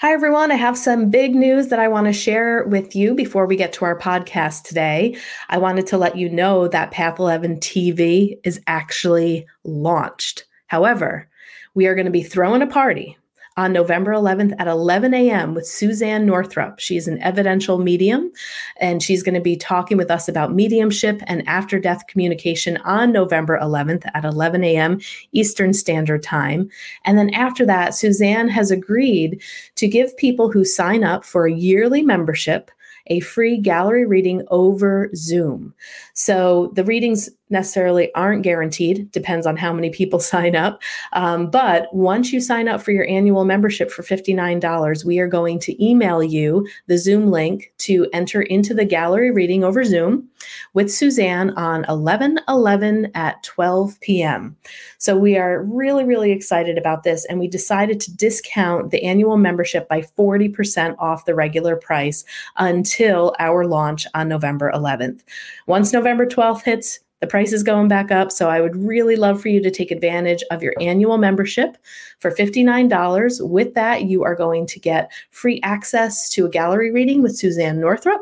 Hi, everyone. I have some big news that I want to share with you before we get to our podcast today. I wanted to let you know that Path 11 TV is actually launched. However, we are going to be throwing a party on November 11th at 11 a.m. with Suzane Northrop. She's an evidential medium, and she's going to be talking with us about mediumship and after death communication on November 11th at 11 a.m. Eastern Standard Time. And then after that, Suzane has agreed to give people who sign up for a yearly membership a free gallery reading over Zoom. So the readings necessarily aren't guaranteed, depends on how many people sign up. Um, but once you sign up for your annual membership for $59, we are going to email you the Zoom link to enter into the gallery reading over Zoom with Suzane on 11 11 at 12 p.m. So we are really, really excited about this. And we decided to discount the annual membership by 40% off the regular price until our launch on November 11th. Once November 12th hits, the price is going back up. So I would really love for you to take advantage of your annual membership for $59. With that, you are going to get free access to a gallery reading with Suzane Northrop.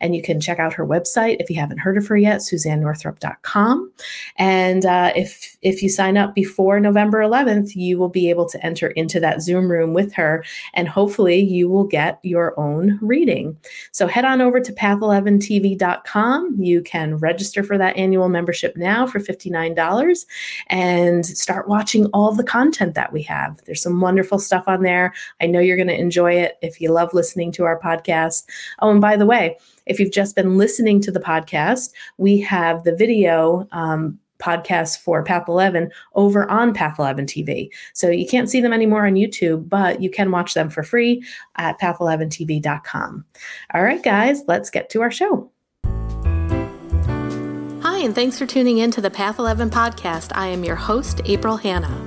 And you can check out her website if you haven't heard of her yet, suzanenorthrop.com. And uh, if if you sign up before November 11th, you will be able to enter into that Zoom room with her, and hopefully you will get your own reading. So head on over to path11tv.com. You can register for that annual membership now for $59 and start watching all the content that we have. There's some wonderful stuff on there. I know you're going to enjoy it if you love listening to our podcast. Oh, and by the way, if you've just been listening to the podcast, we have the video um, podcasts for Path 11 over on Path 11 TV. So you can't see them anymore on YouTube, but you can watch them for free at path11tv.com. All right, guys, let's get to our show. Hi, and thanks for tuning in to the Path 11 podcast. I am your host, April Hanna.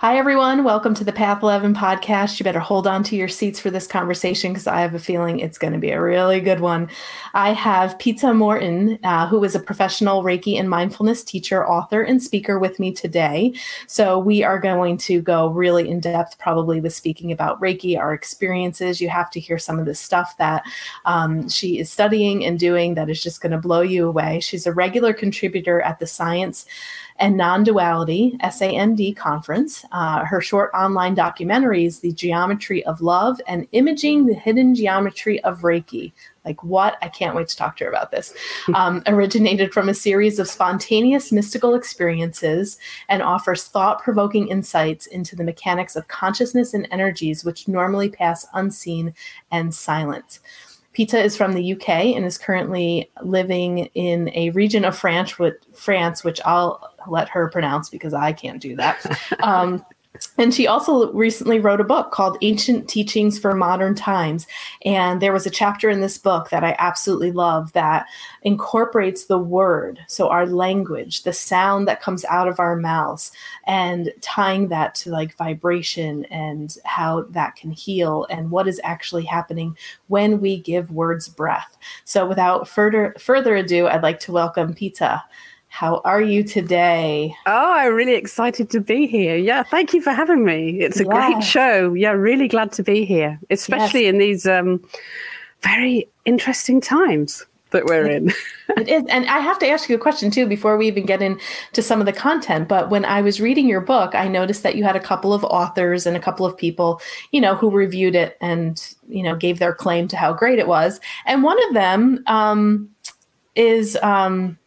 Hi, everyone. Welcome to the Path 11 podcast. You better hold on to your seats for this conversation because I have a feeling it's going to be a really good one. I have Peta Morton, uh, who is a professional Reiki and mindfulness teacher, author, and speaker with me today. So, we are going to go really in depth, probably with speaking about Reiki, our experiences. You have to hear some of the stuff that um, she is studying and doing that is just going to blow you away. She's a regular contributor at the Science and Non Duality SAND conference. Uh, her short online documentaries, The Geometry of Love and Imaging the Hidden Geometry of Reiki. Like, what? I can't wait to talk to her about this. Um, originated from a series of spontaneous mystical experiences and offers thought provoking insights into the mechanics of consciousness and energies which normally pass unseen and silent. Peta is from the UK and is currently living in a region of France, France, which I'll let her pronounce because I can't do that. Um, and she also recently wrote a book called Ancient Teachings for Modern Times. And there was a chapter in this book that I absolutely love that incorporates the word, so our language, the sound that comes out of our mouths, and tying that to like vibration and how that can heal and what is actually happening when we give words breath. So without further further ado, I'd like to welcome Peta. How are you today? Oh, I'm really excited to be here. Yeah, thank you for having me. It's a yes. great show. Yeah, really glad to be here, especially yes. in these um, very interesting times that we're in. it is. And I have to ask you a question too before we even get into some of the content. But when I was reading your book, I noticed that you had a couple of authors and a couple of people, you know, who reviewed it and, you know, gave their claim to how great it was. And one of them um, is um,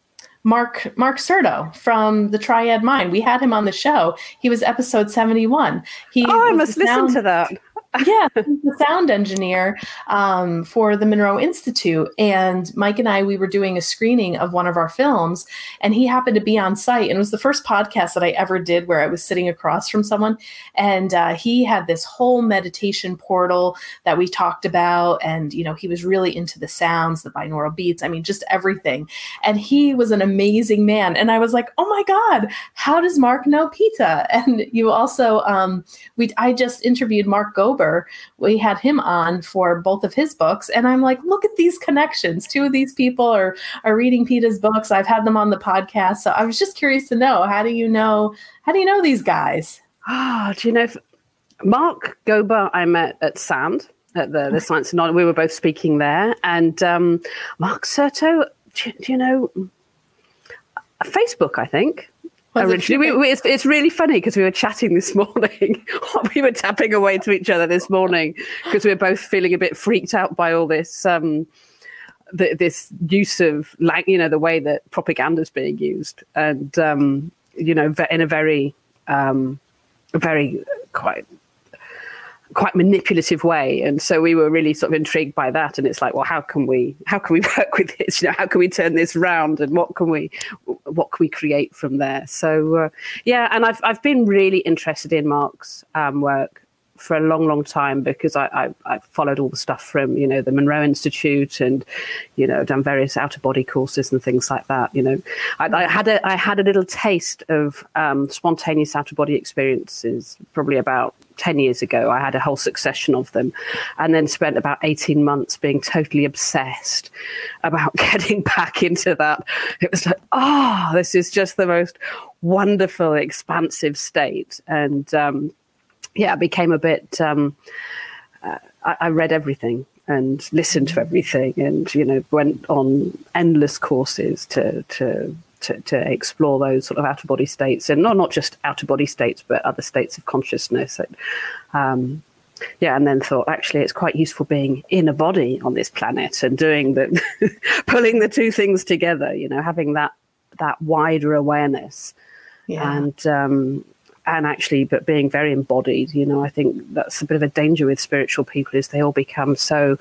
Mark Mark Certo from the Triad Mind. We had him on the show. He was episode 71. He Oh, I must listen to that. Yeah, the sound engineer um, for the Monroe Institute. And Mike and I, we were doing a screening of one of our films, and he happened to be on site. And it was the first podcast that I ever did where I was sitting across from someone. And uh, he had this whole meditation portal that we talked about. And, you know, he was really into the sounds, the binaural beats, I mean, just everything. And he was an amazing man. And I was like, oh my God, how does Mark know Peta? And you also, um, we, I just interviewed Mark Gober. We had him on for both of his books. And I'm like, look at these connections. Two of these people are, are reading Peta's books. I've had them on the podcast. So I was just curious to know, how do you know, how do you know these guys? Ah, oh, do you know, Mark Gober, I met at SAND at the, the Science and Knowledge. We were both speaking there. And um, Mark Certo, do, do you know, Facebook, I think originally. We, we, it's, it's really funny because we were chatting this morning. we were tapping away to each other this morning because we were both feeling a bit freaked out by all this. Um, the, this use of like you know the way that propaganda is being used and um, you know in a very um, very quite quite manipulative way. And so we were really sort of intrigued by that. And it's like well how can we how can we work with this? You know how can we turn this round? And what can we what can we create from there? So uh, yeah. And i've i've been really interested in mark's um, work for a long, long time because I, I, I, followed all the stuff from you know the Monroe Institute and you know done various out of body courses and things like that. You know, I, I had a I had a little taste of um, spontaneous out of body experiences probably about 10 years ago. I had a whole succession of them and then spent about 18 months being totally obsessed about getting back into that. It was like, oh, this is just the most wonderful, expansive state. And um, yeah, I became a bit, um, uh, I, I read everything and listened to everything and, you know, went on endless courses to, to to, to explore those sort of out of body states and not, not just out of body states, but other states of consciousness. Um, yeah, and then thought actually it's quite useful being in a body on this planet and doing the pulling the two things together. You know, having that that wider awareness, yeah. and um, and actually, but being very embodied. You know, I think that's a bit of a danger with spiritual people is they all become so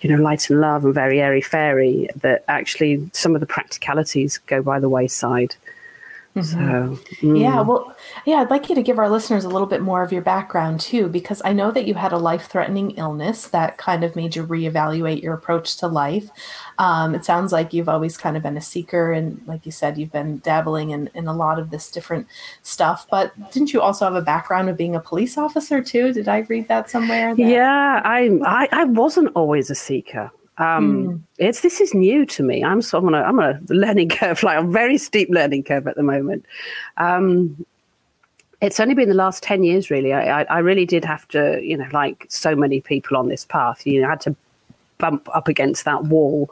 you know, light and love and very airy fairy, that actually some of the practicalities go by the wayside. Mm-hmm. So, mm. yeah, well, yeah, I'd like you to give our listeners a little bit more of your background too, because I know that you had a life threatening illness that kind of made you reevaluate your approach to life. Um, it sounds like you've always kind of been a seeker, and like you said, you've been dabbling in, in a lot of this different stuff. But didn't you also have a background of being a police officer too? Did I read that somewhere? That- yeah, I, I, I wasn't always a seeker. Um, mm. It's this is new to me. I'm so I'm on a I'm on a learning curve, like a very steep learning curve at the moment. Um, it's only been the last 10 years really I, I, really did have to you know like so many people on this path you know I had to bump up against that wall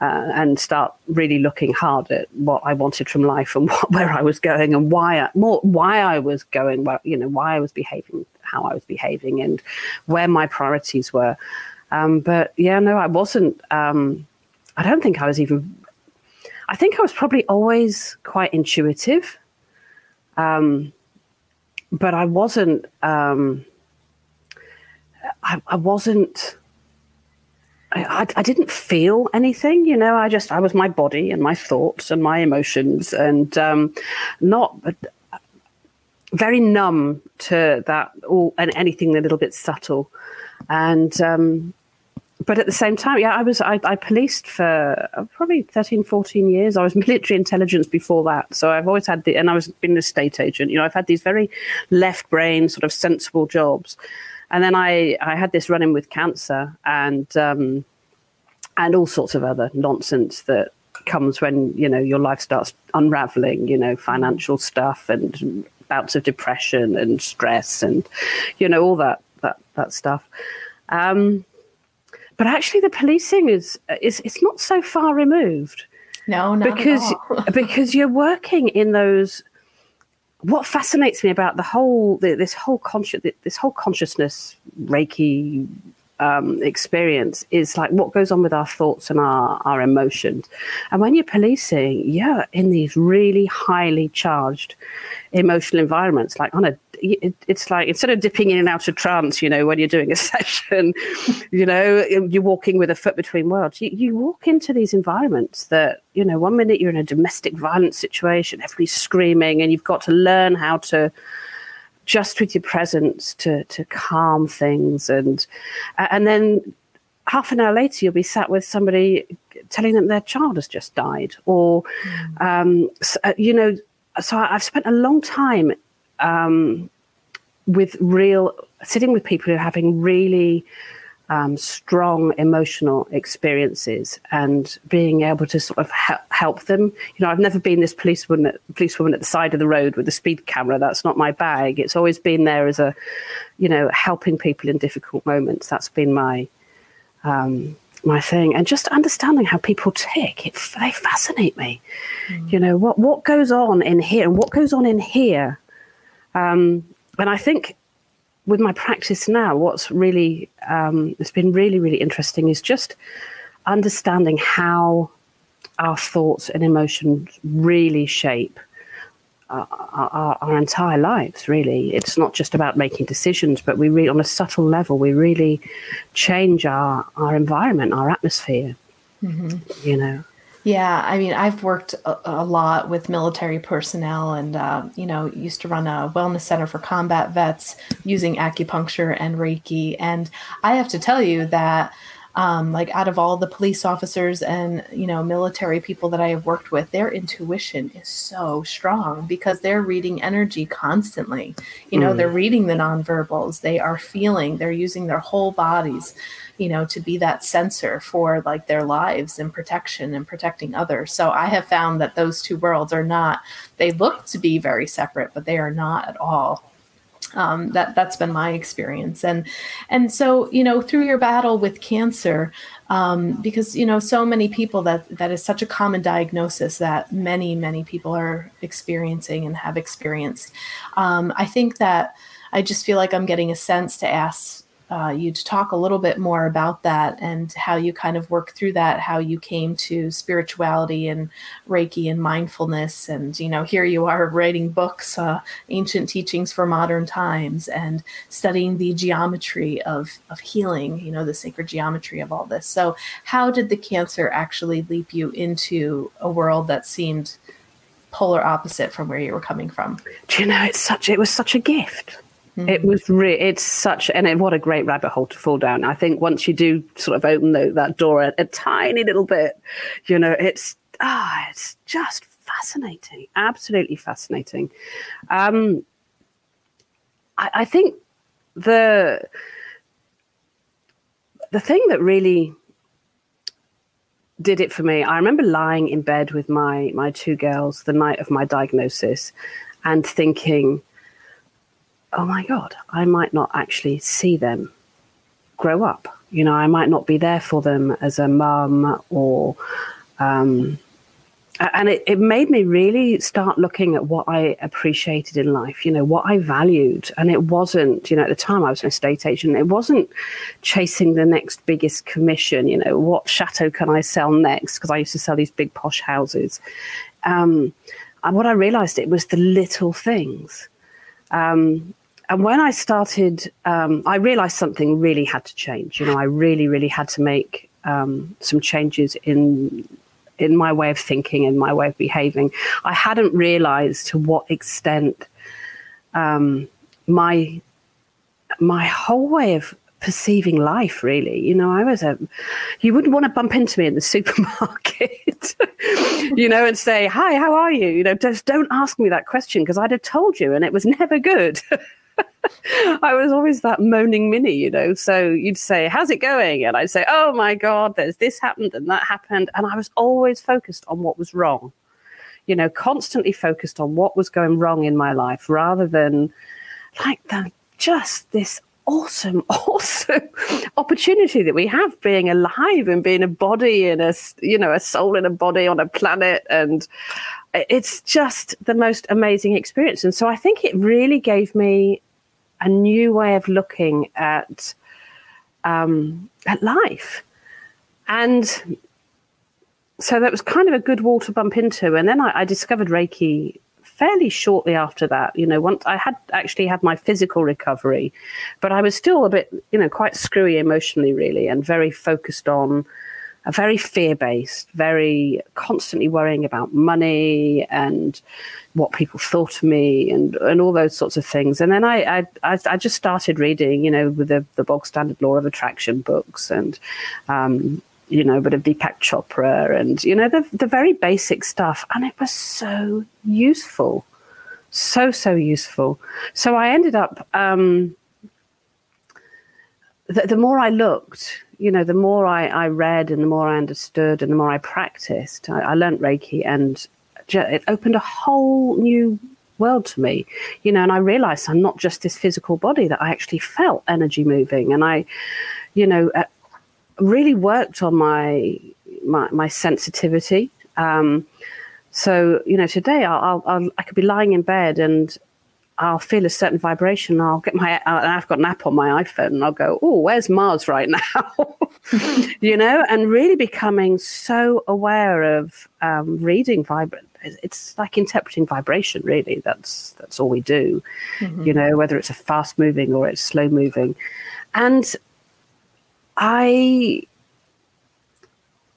uh, and start really looking hard at what I wanted from life and what, where I was going and why I, more why I was going well, you know why I was behaving how I was behaving and where my priorities were um, but yeah, no, I wasn't. Um, I don't think I was even. I think I was probably always quite intuitive, um, but I wasn't. Um, I, I, wasn't. I, I, didn't feel anything, you know. I just I was my body and my thoughts and my emotions, and um, not very numb to that all and anything a little bit subtle and um, but at the same time, yeah, I was I, I, policed for uh, probably 13, 14 years. I was military intelligence before that, so I've always had the and I was been a state agent. You know, I've had these very left brain sort of sensible jobs, and then I I had this run in with cancer and um, and all sorts of other nonsense that comes when you know your life starts unraveling. You know, financial stuff and bouts of depression and stress and you know all that that that stuff. Um, but actually, the policing is is it's not so far removed. No, because because you're working in those. What fascinates me about the whole the, this whole conscious this whole consciousness Reiki um, experience is like what goes on with our thoughts and our, our emotions. And when you're policing, yeah, in these really highly charged emotional environments, like on a it, it's like instead of dipping in and out of trance, you know, when you're doing a session, you know, you're walking with a foot between worlds. You, you walk into these environments that, you know, one minute you're in a domestic violence situation, everybody's screaming, and you've got to learn how to just with your presence to to calm things and and then half an hour later you'll be sat with somebody telling them their child has just died or mm. um, so, uh, you know so i've spent a long time um, with real sitting with people who are having really um, strong emotional experiences and being able to sort of help them. You know, I've never been this policewoman, policewoman at the side of the road with a speed camera. That's not my bag. It's always been there as a, you know, helping people in difficult moments. That's been my um, my thing, and just understanding how people tick. It, they fascinate me. Mm. You know what what goes on in here and what goes on in here. Um, and I think with my practice now, what's really um, it's been really really interesting is just understanding how our thoughts and emotions really shape our, our, our, entire lives. Really, it's not just about making decisions, but we really, on a subtle level, we really change our our environment, our atmosphere. Mm-hmm. You know. Yeah, I mean, I've worked a, a lot with military personnel and, uh, you know, used to run a wellness center for combat vets using acupuncture and Reiki. And I have to tell you that, um, like, out of all the police officers and, you know, military people that I have worked with, their intuition is so strong because they're reading energy constantly. You know, mm. they're reading the nonverbals, they are feeling, they're using their whole bodies you know to be that sensor for like their lives and protection and protecting others. So i have found that those two worlds are not they look to be very separate but they are not at all. Um, that that's been my experience. And and so you know through your battle with cancer um, because you know so many people that that is such a common diagnosis that many many people are experiencing and have experienced um, i think that i just feel like i'm getting a sense to ask uh, you to talk a little bit more about that and how you kind of work through that, how you came to spirituality and Reiki and mindfulness. And, you know, here you are writing books, uh, ancient teachings for modern times, and studying the geometry of, of healing, you know, the sacred geometry of all this. So, how did the cancer actually leap you into a world that seemed polar opposite from where you were coming from? Do you know, it's such, it was such a gift Mm. It was re- it's such and it, what a great rabbit hole to fall down. I think once you do sort of open the, that door a, a, tiny little bit, you know, it's ah, it's just fascinating, absolutely fascinating. Um, I, I think the the thing that really did it for me. I remember lying in bed with my my two girls the night of my diagnosis, and thinking oh my God, I might not actually see them grow up. You know, I might not be there for them as a mum or. Um, and it, it made me really start looking at what I appreciated in life, you know, what I valued. And it wasn't, you know, at the time I was an estate agent, it wasn't chasing the next biggest commission, you know, what chateau can I sell next? Because I used to sell these big posh houses. Um, and what I realized it was the little things. Um, and when I started, um, I realized something really had to change. You know, I really, really had to make um, some changes in in my way of thinking and my way of behaving. I hadn't realized to what extent um, my my whole way of perceiving life really you know i was a you wouldn't want to bump into me in the supermarket you know and say hi how are you you know just don't ask me that question because i'd have told you and it was never good I was always that moaning mini, you know. So you'd say, How's it going? And I'd say, Oh my God, there's this happened and that happened. And I was always focused on what was wrong, you know, constantly focused on what was going wrong in my life rather than like the just this awesome, awesome opportunity that we have being alive and being a body and a, you know, a soul in a body on a planet. And it's just the most amazing experience. And so I think it really gave me a new way of looking at um, at life. And so that was kind of a good wall to bump into. And then I, I discovered Reiki fairly shortly after that. You know, once I had actually had my physical recovery, but I was still a bit, you know, quite screwy emotionally, really, and very focused on a very fear based, very constantly worrying about money and what people thought of me and, and all those sorts of things. And then I, I, I just started reading, you know, with the, the bog standard law of attraction books and, um, you know, a bit of Deepak Chopra and, you know, the, the very basic stuff. And it was so useful. So, so useful. So I ended up, um, the, the more I looked, you know, the more I, I read and the more I understood and the more I practiced, I, I learned Reiki and it opened a whole new world to me, you know, and I realized I'm not just this physical body, that I actually felt energy moving. And I, you know, uh, really worked on my, my, my sensitivity. Um, so, you know, today I'll, I'll, i could be lying in bed and I'll feel a certain vibration. I'll get my, uh, I've got an app on my iPhone and I'll go, oh, where's Mars right now? you know, and really becoming so aware of um, reading vibrant. It's like interpreting vibration, really. That's that's all we do, mm-hmm. you know, whether it's a fast moving or it's slow moving, and I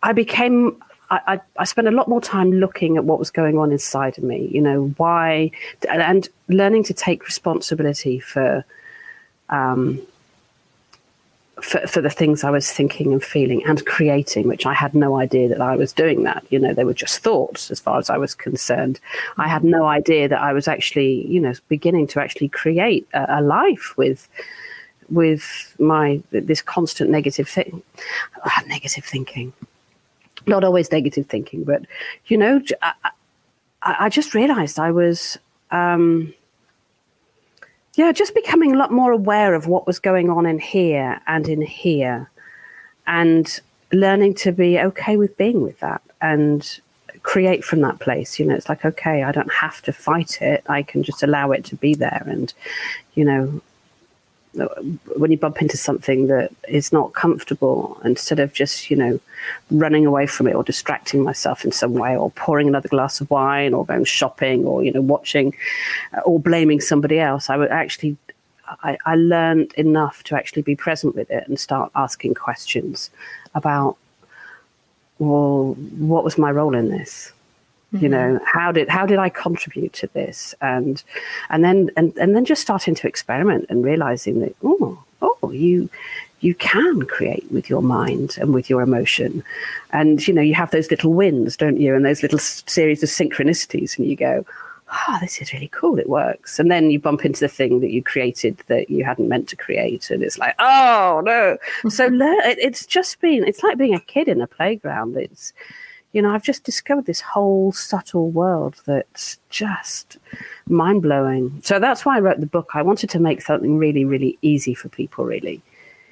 I became I, I, spent a lot more time looking at what was going on inside of me, you know, why, and learning to take responsibility for, um, for, for the things I was thinking and feeling and creating, which I had no idea that I was doing that. You know, they were just thoughts as far as I was concerned. I had no idea that I was actually, you know, beginning to actually create a, a life with, with my this constant negative thing, negative thinking not always negative thinking, but you know, I, I just realized I was, um, yeah, just becoming a lot more aware of what was going on in here and in here, and learning to be okay with being with that and create from that place. You know, it's like, okay, I don't have to fight it. I can just allow it to be there. And, you know, when you bump into something that is not comfortable, instead of just, you know, running away from it or distracting myself in some way or pouring another glass of wine or going shopping or, you know, watching uh, or blaming somebody else, I would actually, I, I learned enough to actually be present with it and start asking questions about, well, what was my role in this? Mm-hmm. You know, how did how did I contribute to this? And and then and, and then just starting to experiment and realizing that oh oh you you can create with your mind and with your emotion. And, you know, you have those little wins, don't you? And those little series of synchronicities, and you go, oh, this is really cool. It works. And then you bump into the thing that you created that you hadn't meant to create. And it's like, oh, no. so it's just been, it's like being a kid in a playground. It's, you know, I've just discovered this whole subtle world that's just mind blowing. So that's why I wrote the book. I wanted to make something really, really easy for people, really.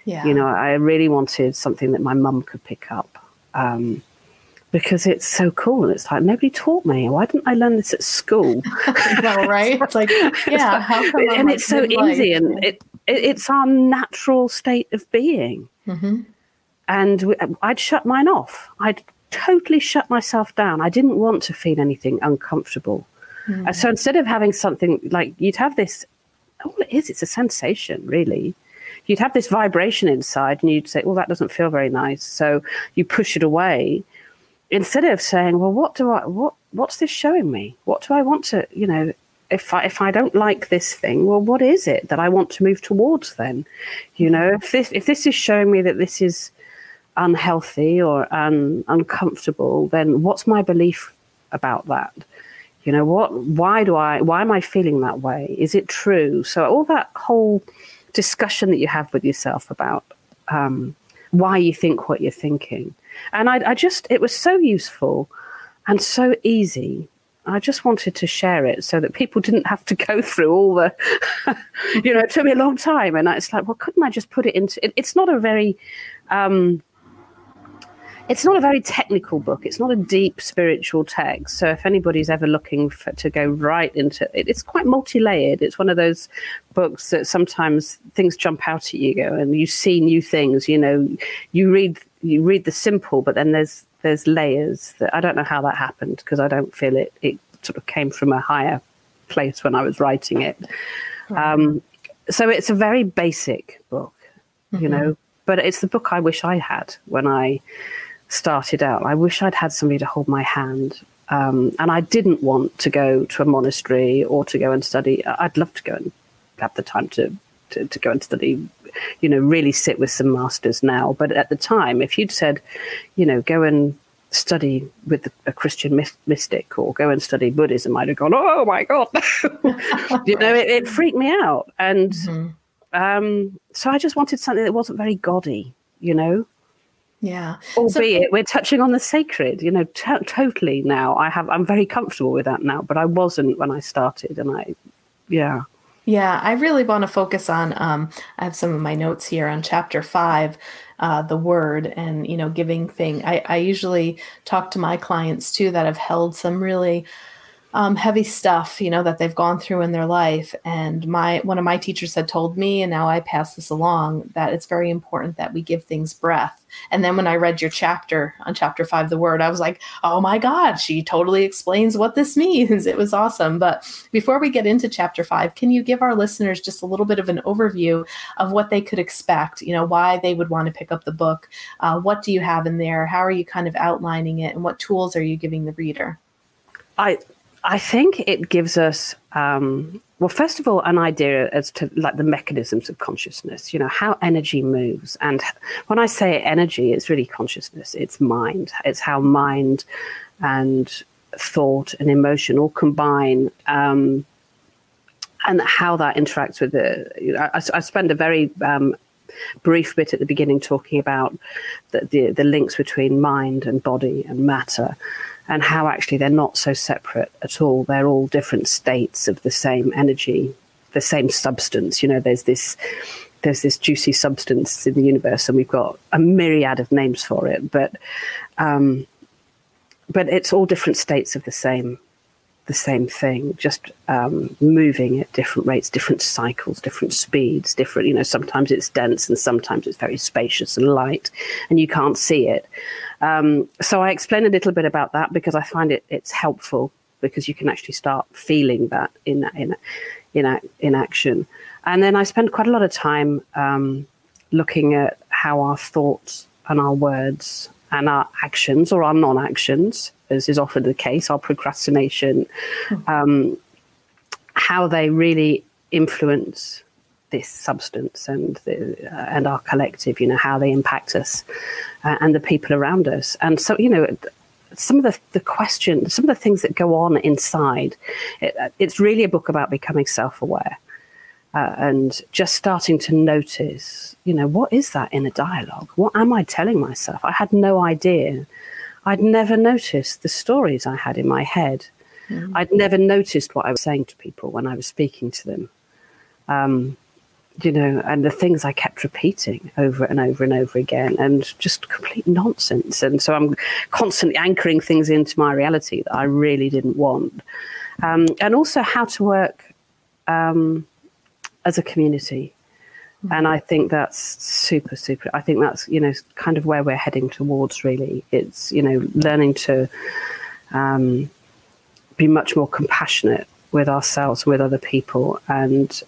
Yeah. You know, I really wanted something that my mum could pick up. Um, because it's so cool. It's like nobody taught me. Why didn't I learn this at school? no, right? It's like, yeah, and it's so easy, and it, it, it's our natural state of being. Mm-hmm. And we, I'd shut mine off. I'd totally shut myself down. I didn't want to feel anything uncomfortable. Mm. So instead of having something like you'd have this, all it is, it's a sensation, really. You'd have this vibration inside and you'd say, well, that doesn't feel very nice. So you push it away instead of saying, well, what do I, what, what's this showing me? What do I want to, you know, if I, if I don't like this thing, well, what is it that I want to move towards then? You know, if this, if this is showing me that this is, unhealthy or un, uncomfortable, then what's my belief about that? You know, what, why do I, why am I feeling that way? Is it true? So all that whole discussion that you have with yourself about um, why you think what you're thinking. And I, I just, it was so useful and so easy I just wanted to share it so that people didn't have to go through all the, you know, it took me a long time. And it's like, well, couldn't I just put it into, it, it's not a very, um, it's not a very technical book. It's not a deep spiritual text. So if anybody's ever looking for, to go right into it, it's quite multi-layered. It's one of those books that sometimes things jump out at you and you see new things. You know, you read you read the simple, but then there's there's layers that I don't know how that happened because I don't feel it. It sort of came from a higher place when I was writing it. Um, so it's a very basic book, mm-hmm. you know, but it's the book I wish I had when I started out. I wish I'd had somebody to hold my hand. Um, and I didn't want to go to a monastery or to go and study. I'd love to go and have the time to, to, to go and study, you know, really sit with some masters now. But at the time, if you'd said, you know, go and study with a Christian mystic or go and study Buddhism, I'd have gone, oh my God. you know, it, it, freaked me out. And mm-hmm. um, so I just wanted something that wasn't very gaudy, you know? Yeah. Albeit so, we're touching on the sacred, you know, t- totally now. I have, I'm very comfortable with that now, but I wasn't when I started. And I, yeah. Yeah, I really want to focus on. Um, I have some of my notes here on chapter five, uh, the word, and you know, giving thing. I, I usually talk to my clients too that have held some really um, heavy stuff, you know, that they've gone through in their life. And my one of my teachers had told me, and now I pass this along, that it's very important that we give things breath. And then when I read your chapter on chapter five, the word, I was like, oh my God, she totally explains what this means. It was awesome. But before we get into chapter five, can you give our listeners just a little bit of an overview of what they could expect? You know, why they would want to pick up the book? Uh, what do you have in there? How are you kind of outlining it? And what tools are you giving the reader? I I think it gives us, um, well, first of all, an idea as to like the mechanisms of consciousness, you know, how energy moves. And when I say energy, it's really consciousness, it's mind, it's how mind and thought and emotion all combine. Um, and how that interacts with the, you know, I, I spend a very um, brief bit at the beginning talking about the, the, the links between mind and body and matter and how actually they're not so separate at all. They're all different states of the same energy, the same substance. You know, there's this there's this juicy substance in the universe, and we've got a myriad of names for it, but um, but it's all different states of the same the same thing, just um, moving at different rates, different cycles, different speeds, different. You know, sometimes it's dense and sometimes it's very spacious and light, and you can't see it. Um, so I explain a little bit about that because I find it it's helpful because you can actually start feeling that in in in, in action. And then I spend quite a lot of time um, looking at how our thoughts and our words and our actions or our non-actions, as is often the case, our procrastination, hmm. um, how they really influence this substance and the, uh, and our collective, you know, how they impact us uh, and the people around us. And so, you know, some of the, the questions, some of the things that go on inside, it, uh, it's really a book about becoming self aware. Uh, and just starting to notice, you know, what is that in a dialogue? What am I telling myself? I had no idea. I'd never noticed the stories I had in my head. Mm-hmm. I'd never noticed what I was saying to people when I was speaking to them. Um, you know, and the things I kept repeating over and over and over again, and just complete nonsense. And so I'm constantly anchoring things into my reality that I really didn't want. Um, and also how to work um, as a community. Mm-hmm. And I think that's super, super. I think that's, you know, kind of where we're heading towards, really. It's, you know, learning to um, be much more compassionate with ourselves, with other people, and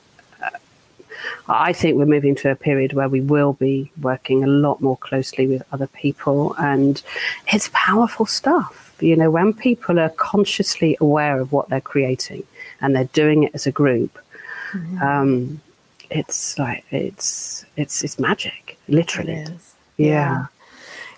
I think we're moving to a period where we will be working a lot more closely with other people, and it's powerful stuff. You know, when people are consciously aware of what they're creating and they're doing it as a group, mm-hmm. um, it's like it's it's it's magic, literally. It yeah. yeah.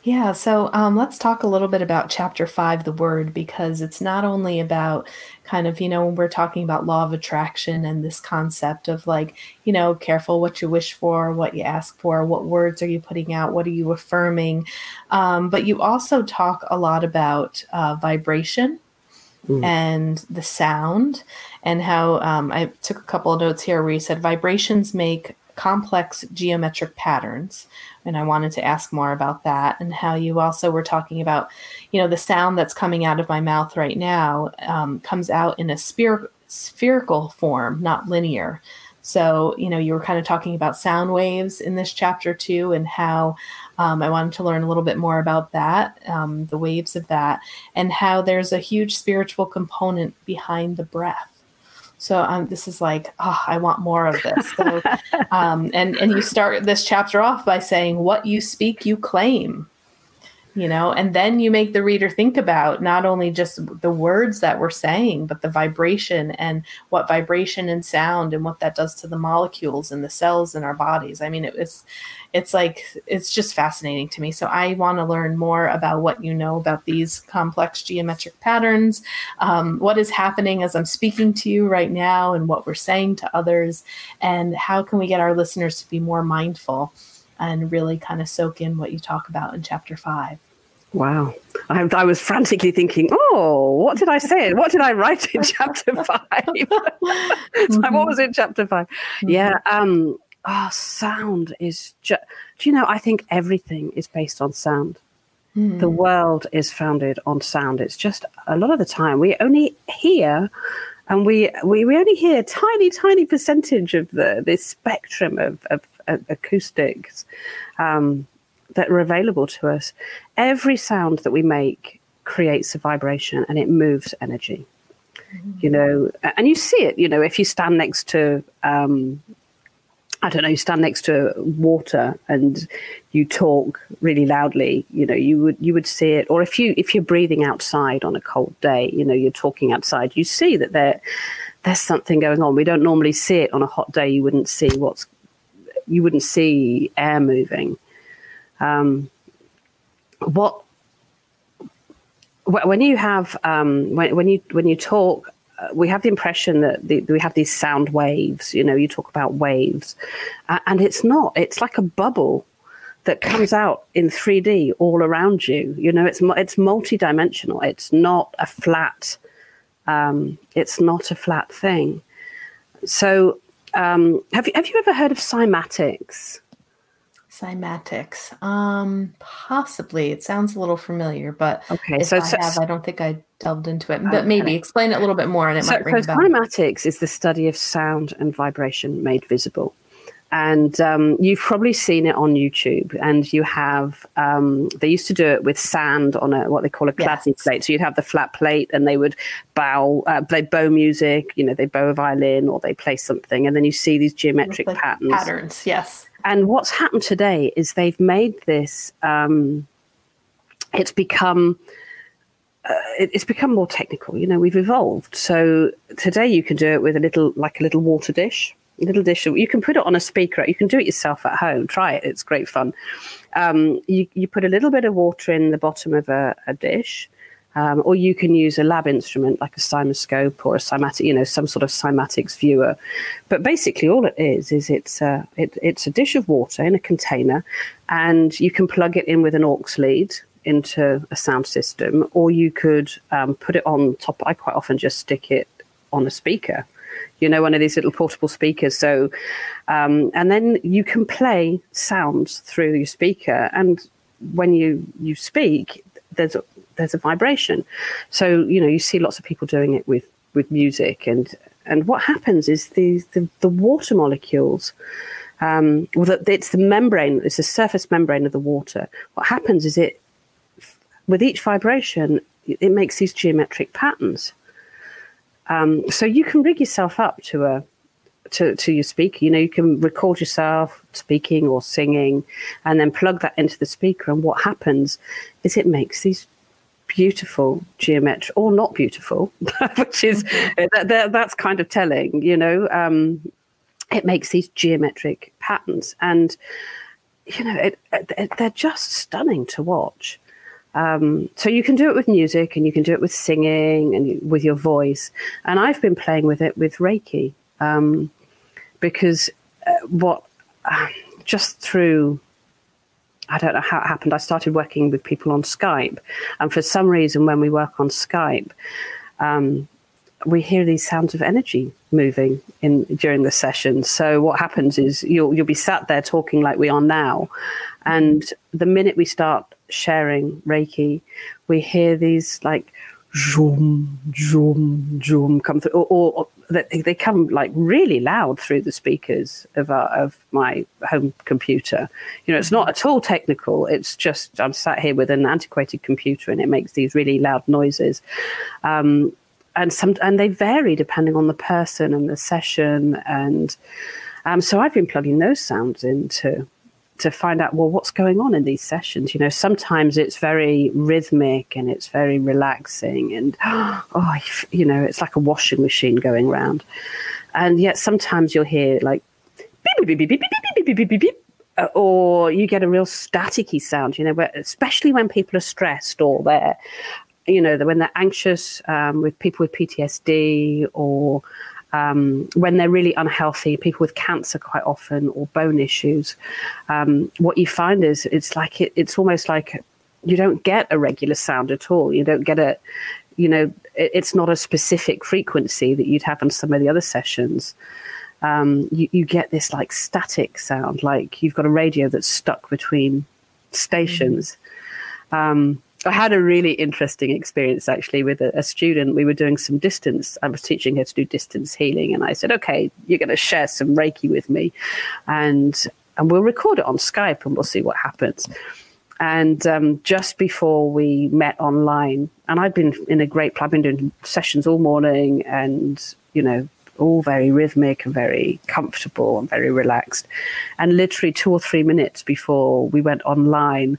Yeah, so um, let's talk a little bit about chapter five, the word, because it's not only about kind of, you know, when we're talking about law of attraction and this concept of like, you know, careful what you wish for, what you ask for, what words are you putting out, what are you affirming. Um, but you also talk a lot about uh, vibration. Mm. And the sound, and how um, I took a couple of notes here where you said vibrations make complex geometric patterns. And I wanted to ask more about that and how you also were talking about, you know, the sound that's coming out of my mouth right now um, comes out in a spher- spherical form, not linear. So, you know, you were kind of talking about sound waves in this chapter too, and how um, I wanted to learn a little bit more about that, um, the waves of that, and how there's a huge spiritual component behind the breath. So um, this is like, oh, I want more of this. So, um, and and you start this chapter off by saying, "What you speak, you claim." You know and then you make the reader think about not only just the words that we're saying but the vibration and what vibration and sound and what that does to the molecules and the cells in our bodies. I mean it, it's it's like it's just fascinating to me. So i want to learn more about what you know about these complex geometric patterns um, what is happening as i'm speaking to you right now and what we're saying to others and how can we get our listeners to be more mindful and really kind of soak in what you talk about in chapter five Wow. I, I, was frantically thinking, oh, what did I say? What did I write in chapter five? mm-hmm. what was in chapter 5 mm-hmm. Yeah. Um, oh, sound is just, do you know, I think everything is based on sound. Mm. The world is founded on sound. It's just a lot of the time we only hear and we, we, we only hear a tiny, tiny percentage of the this spectrum of, of, of acoustics. Um, that are available to us. Every sound that we make creates a vibration and it moves energy. Mm-hmm. You know, and you see it. You know, if you stand next to, um, I don't know, you stand next to water and you talk really loudly. You know, you would you would see it. Or if you if you're breathing outside on a cold day, you know, you're talking outside. You see that there there's something going on. We don't normally see it on a hot day. You wouldn't see what's you wouldn't see air moving. Um, what when you have um, when, when you when you talk uh, we have the impression that the, we have these sound waves you know you talk about waves uh, and it's not. It's like a bubble that comes out in 3d all around you. You know it's it's multidimensional. It's not a flat um, it's not a flat thing. So um, have you have you ever heard of cymatics Cymatics. Um, possibly. It sounds a little familiar, but okay. so, I so, have, I don't think I delved into it. But maybe explain it a little bit more, and it so, might ring so cymatics is the study of sound and vibration made visible. And um, you've probably seen it on YouTube. And you have, um, they used to do it with sand on a what they call a Chladni yes. plate. So you'd have the flat plate, and they would bow, uh, they bow music. You know, they bow a violin or they play something, and then you see these geometric patterns. Patterns, yes and what's happened today is they've made this. Um, it's become. Uh, it's become more technical. You know, we've evolved. So today you can do it with a little, like a little water dish, a little dish. You can put it on a speaker. You can do it yourself at home. Try it. It's great fun. Um, you, you put a little bit of water in the bottom of a, a dish. Um, or you can use a lab instrument like a CymaScope or a cymatic, you know, some sort of cymatics viewer. But basically, all it is is it's a it, it's a dish of water in a container, and you can plug it in with an aux lead into a sound system, or you could um, put it on top. I quite often just stick it on a speaker, you know, one of these little portable speakers. So, um, and then you can play sounds through your speaker, and when you you speak, there's there's a vibration. So you know you see lots of people doing it with with music, and and what happens is the the, the water molecules. Um, well, it's the membrane, it's the surface membrane of the water. What happens is it, with each vibration, it makes these geometric patterns. Um, so you can rig yourself up to a to, to your speaker. You know, you can record yourself speaking or singing and then plug that into the speaker. And what happens is it makes these beautiful geometric or not beautiful, which is mm-hmm. that, that, that's kind of telling, you know. Um, it makes these geometric patterns, and you know, it, it, they're just stunning to watch. Um, so you can do it with music, and you can do it with singing, and with your voice. And I've been playing with it with Reiki um, because uh, what uh, just through I don't know how it happened. I started working with people on Skype, and for some reason, when we work on Skype, um, we hear these sounds of energy moving in during the session. So what happens is you'll you'll be sat there talking like we are now, and the minute we start sharing Reiki, we hear these like zoom, zoom, zoom come through, or, or, they, they come like really loud through the speakers of our, of my home computer. You know, it's not at all technical. It's just I'm sat here with an antiquated computer, and it makes these really loud noises. Um, and some and they vary depending on the person and the session and um, so I've been plugging those sounds into to find out well what's going on in these sessions you know sometimes it's very rhythmic and it's very relaxing and oh you know it's like a washing machine going round and yet sometimes you'll hear like beep, beep, beep, beep, beep, beep, beep, beep, beep, beep, or you get a real staticky sound you know where, especially when people are stressed or they're you know when they're anxious um, with people with ptsd or um, when they're really unhealthy, people with cancer quite often or bone issues, um, what you find is it's like it, it's almost like you don't get a regular sound at all. You don't get a, you know, it, it's not a specific frequency that you'd have on some of the other sessions. Um, you, you, get this like static sound, like you've got a radio that's stuck between stations. Mm-hmm. I had a really interesting experience actually with a, a, student. We were doing some distance. I was teaching her to do distance healing, and I said, "Okay, you're going to share some Reiki with me, and and we'll record it on Skype, and we'll see what happens." And um, just before we met online, and I'd been in a great. I've been doing sessions all morning, and you know, all very rhythmic and very comfortable and very relaxed. And literally two or three minutes before we went online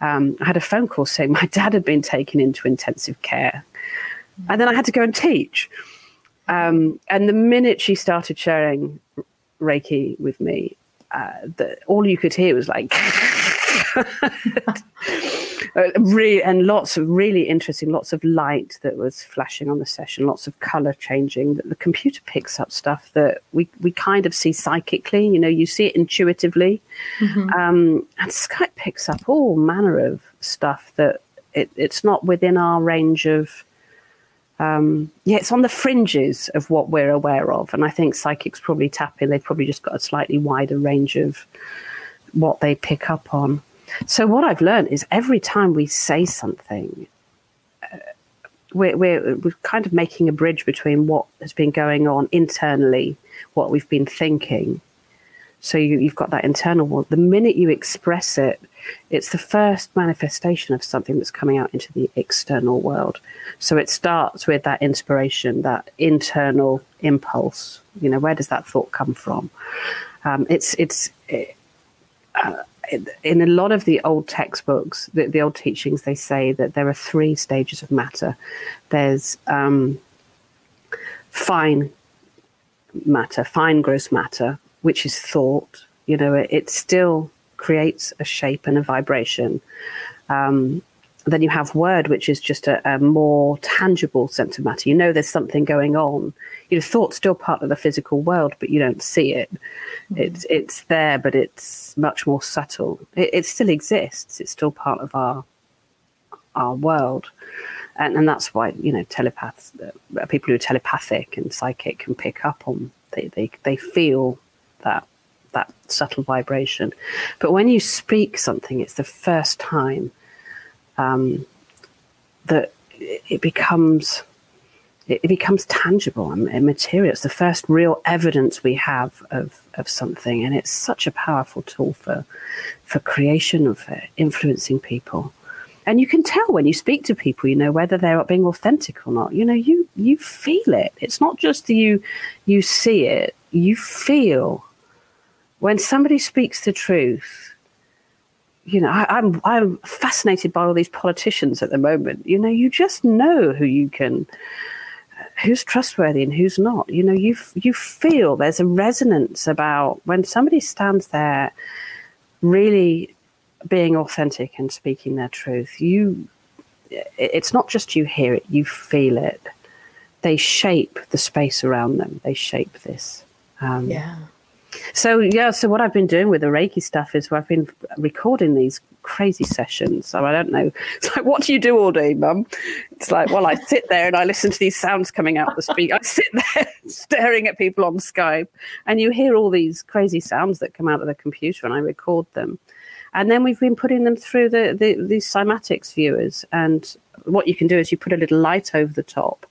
um, I had a phone call saying my dad had been taken into intensive care. And then I had to go and teach. Um, and the minute she started sharing Reiki with me, uh, the, all you could hear was like, Uh, really, and lots of really interesting, lots of light that was flashing on the session, lots of color changing. That the computer picks up stuff that we we kind of see psychically. You know, you see it intuitively, mm-hmm. um, and Skype picks up all manner of stuff that it, it's not within our range of. Um, yeah, it's on the fringes of what we're aware of, and I think psychics probably tap in. They've probably just got a slightly wider range of what they pick up on. So what I've learned is every time we say something, uh, we're, we're, we're kind of making a bridge between what has been going on internally, what we've been thinking. So you, you've got that internal one. The minute you express it, it's the first manifestation of something that's coming out into the external world. So it starts with that inspiration, that internal impulse. You know, where does that thought come from? Um, it's it's it, uh, in a lot of the old textbooks, the, the, old teachings, they say that there are three stages of matter. There's um, fine matter, fine gross matter, which is thought. You know, it, it still creates a shape and a vibration. Um, then you have word, which is just a, a, more tangible sense of matter. You know there's something going on. You know, thought's still part of the physical world, but you don't see it. Mm-hmm. It's it's there, but it's much more subtle. It, it, still exists. It's still part of our our world, and and that's why you know telepaths, uh, people who are telepathic and psychic can pick up on. They they they feel that that subtle vibration. But when you speak something, it's the first time um, that it becomes it, becomes tangible and material. It's the first real evidence we have of, of something, and it's such a powerful tool for for creation of uh, influencing people. And you can tell when you speak to people, you know whether they're being authentic or not. You know, you you feel it. It's not just that you you see it. You feel when somebody speaks the truth you know, I, am I'm, I'm fascinated by all these politicians at the moment. You know, you just know who you can, who's trustworthy and who's not. You know, you you feel there's a resonance about when somebody stands there, really being authentic and speaking their truth. You, it's not just you hear it; you feel it. They shape the space around them. They shape this. Um, yeah. So yeah, so what I've been doing with the Reiki stuff is I've been recording these crazy sessions. So I don't know. It's like, what do you do all day, mum? It's like, well, I sit there and I listen to these sounds coming out of the speaker. I sit there staring at people on Skype, and you hear all these crazy sounds that come out of the computer, and I record them. And then we've been putting them through the, the these cymatics viewers. And what you can do is you put a little light over the top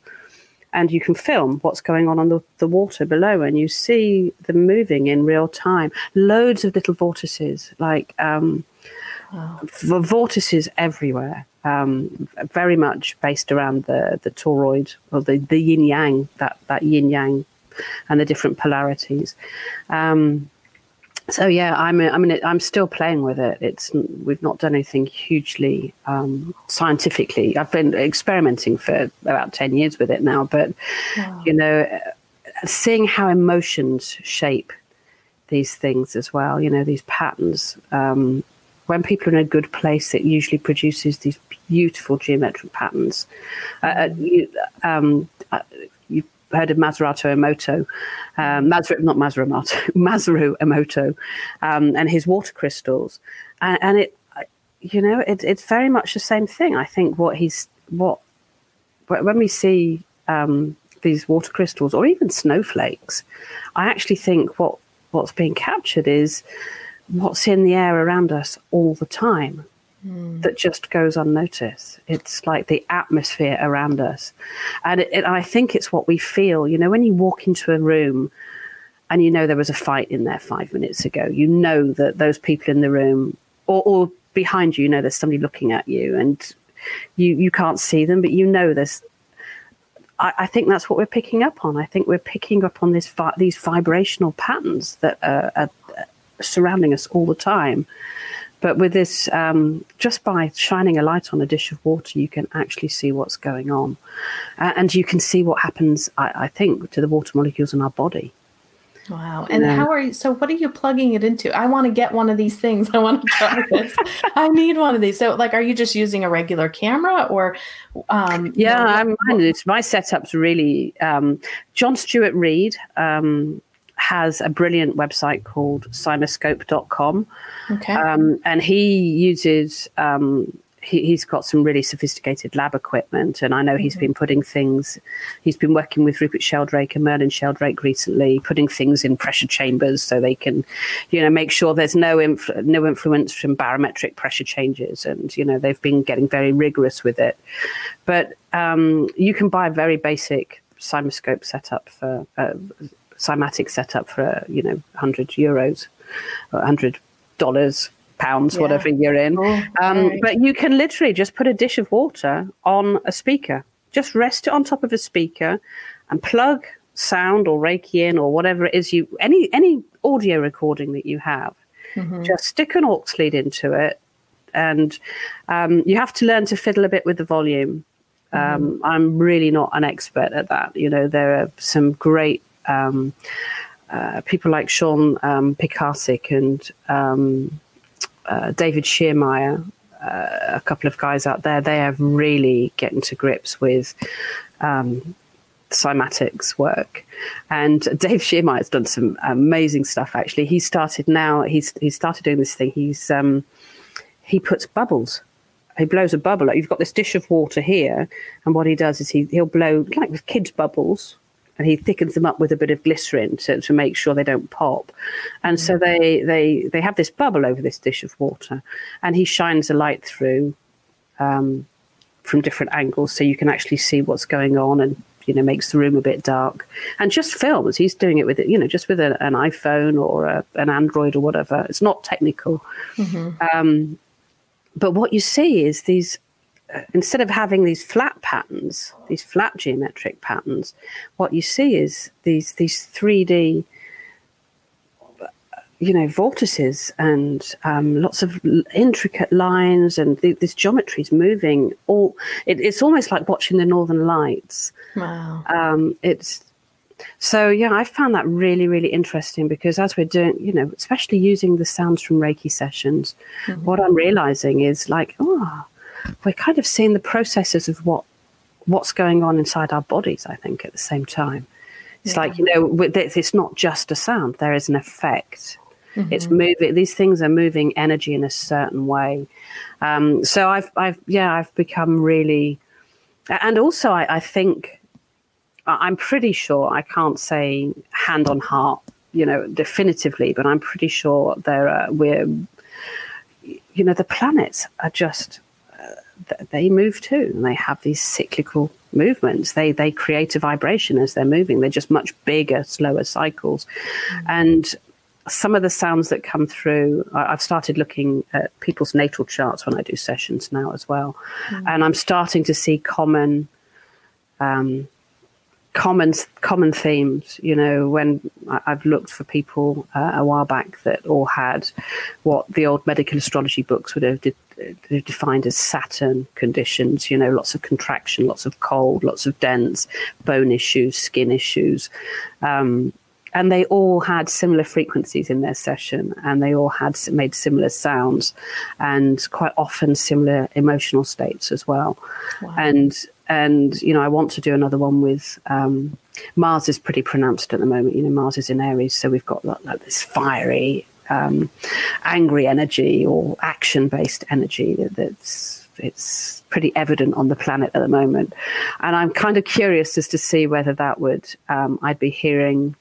and you can film what's going on on the, the water below and you see them moving in real time. Loads of little vortices, like um, wow. vortices everywhere. Um, very much based around the the toroid or the, the yin yang, that, that yin yang and the different polarities. Um, so yeah, I'm I mean I'm still playing with it. It's we've not done anything hugely um, scientifically. I've been experimenting for about ten years with it now, but wow. you know, seeing how emotions shape these things as well. You know, these patterns. Um, when people are in a good place, it usually produces these beautiful geometric patterns. Uh, uh you, um, uh, heard of Masaru Emoto, um, Masaru, not Masaru Emoto, Masaru Emoto, um, and his water crystals, and, and it, you know, it, it's very much the same thing. I think what he's what when we see um, these water crystals or even snowflakes, I actually think what what's being captured is what's in the air around us all the time. Hmm. that just goes unnoticed. It's like the atmosphere around us. And it, it, I think it's what we feel. You know, when you walk into a room and you know there was a fight in there five minutes ago, you know that those people in the room or, or behind you, you know there's somebody looking at you and you, you can't see them, but you know there's. I, think that's what we're picking up on. I think we're picking up on this these vibrational patterns that are, are surrounding us all the time but with this, um, just by shining a light on a dish of water, you can actually see what's going on. Uh, and you can see what happens, I, I, think, to the water molecules in our body. Wow. And how are you? So, what are you plugging it into? I want to get one of these things. I want to try this. I need one of these. So, like, are you just using a regular camera or? Um, yeah, I'm, my setup's really. Um, John Stuart Reid um, has a brilliant website called cymascope.com. Okay. Um, and he uses, um, he, has got some really sophisticated lab equipment. And I know he's mm-hmm. been putting things, he's been working with Rupert Sheldrake and Merlin Sheldrake recently, putting things in pressure chambers so they can, you know, make sure there's no, influ- no influence from barometric pressure changes. And, you know, they've been getting very rigorous with it. But um, you can buy a very basic CymaScope setup for uh, cymatic setup for you know 100 euros, or 100 dollars, pounds, yeah. whatever you're in. Oh, um, but you can literally just put a dish of water on a speaker. Just rest it on top of a speaker, and plug sound or Reiki in or whatever it is you any any audio recording that you have. Mm-hmm. Just stick an aux lead into it, and um, you have to learn to fiddle a bit with the volume. Mm-hmm. Um, I'm really not an expert at that. You know, there are some great um, uh, people like Sean um, and um, uh, David Schiermeier, uh, a couple of guys out there, they are really getting to grips with um, cymatics work. And Dave Schiermeier has done some amazing stuff. Actually, he started now. He's he started doing this thing. He's um, he puts bubbles he blows a bubble. You've got this dish of water here, and what he does is he he'll blow like with kids' bubbles, and he thickens them up with a bit of glycerin to, to make sure they don't pop. And so they, they, they have this bubble over this dish of water, and he shines a light through um, from different angles so you can actually see what's going on and you know makes the room a bit dark and just films he's doing it with it you know just with a, an iphone or a, an android or whatever it's not technical mm-hmm. um, but what you see is these instead of having these flat patterns, these flat geometric patterns, what you see is these these 3D you know vortices and um, lots of intricate lines and th- this geometry is moving all it, it's almost like watching the northern lights wow um, it's so yeah i found that really really interesting because as we're doing you know especially using the sounds from reiki sessions mm-hmm. what i'm realizing is like oh we're kind of seeing the processes of what what's going on inside our bodies. I think at the same time, it's yeah. like you know, it's not just a sound. There is an effect. Mm-hmm. It's moving. These things are moving energy in a certain way. Um, so I've, I've, yeah, I've become really, and also I, I think I'm pretty sure I can't say hand on heart, you know, definitively, but I'm pretty sure there are we're, you know, the planets are just they move too, and they have these cyclical movements. They they create a vibration as they're moving. They're just much bigger, slower cycles, mm-hmm. and some of the sounds that come through, I've started looking at people's natal charts when I do sessions now as well, mm-hmm. and I'm starting to see common, um, common, common themes. You know, when I've looked for people uh, a while back that all had what the old medical astrology books would have de- defined as Saturn conditions. You know, lots of contraction, lots of cold, lots of dense bone issues, skin issues. Um, and they all had similar frequencies in their session and they all had made similar sounds and quite often similar emotional states as well wow. and and you know i want to do another one with um, mars is pretty pronounced at the moment you know mars is in aries so we've got like, like this fiery um, angry energy or action based energy that's it's pretty evident on the planet at the moment and i'm kind of curious as to see whether that would um, i'd be hearing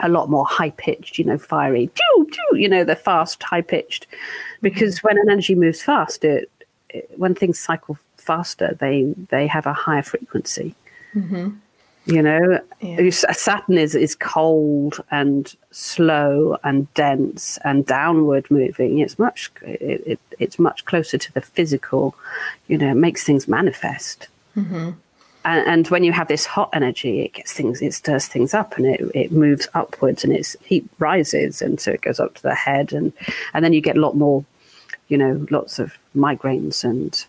a lot more high pitched, you know, fiery, choo, choo, you know, the fast, high pitched. Because mm-hmm. when an energy moves fast, it, it, when things cycle faster, they they have a higher frequency. Mm-hmm. You know, yeah. Saturn is is cold and slow and dense and downward moving. It's much it, it it's much closer to the physical. You know, it makes things manifest. Mm-hmm and, and, when you have this hot energy, it gets things, it stirs things up, and it, it moves upwards, and its heat rises, and so it goes up to the head, and and then you get a lot more, you know, lots of migraines and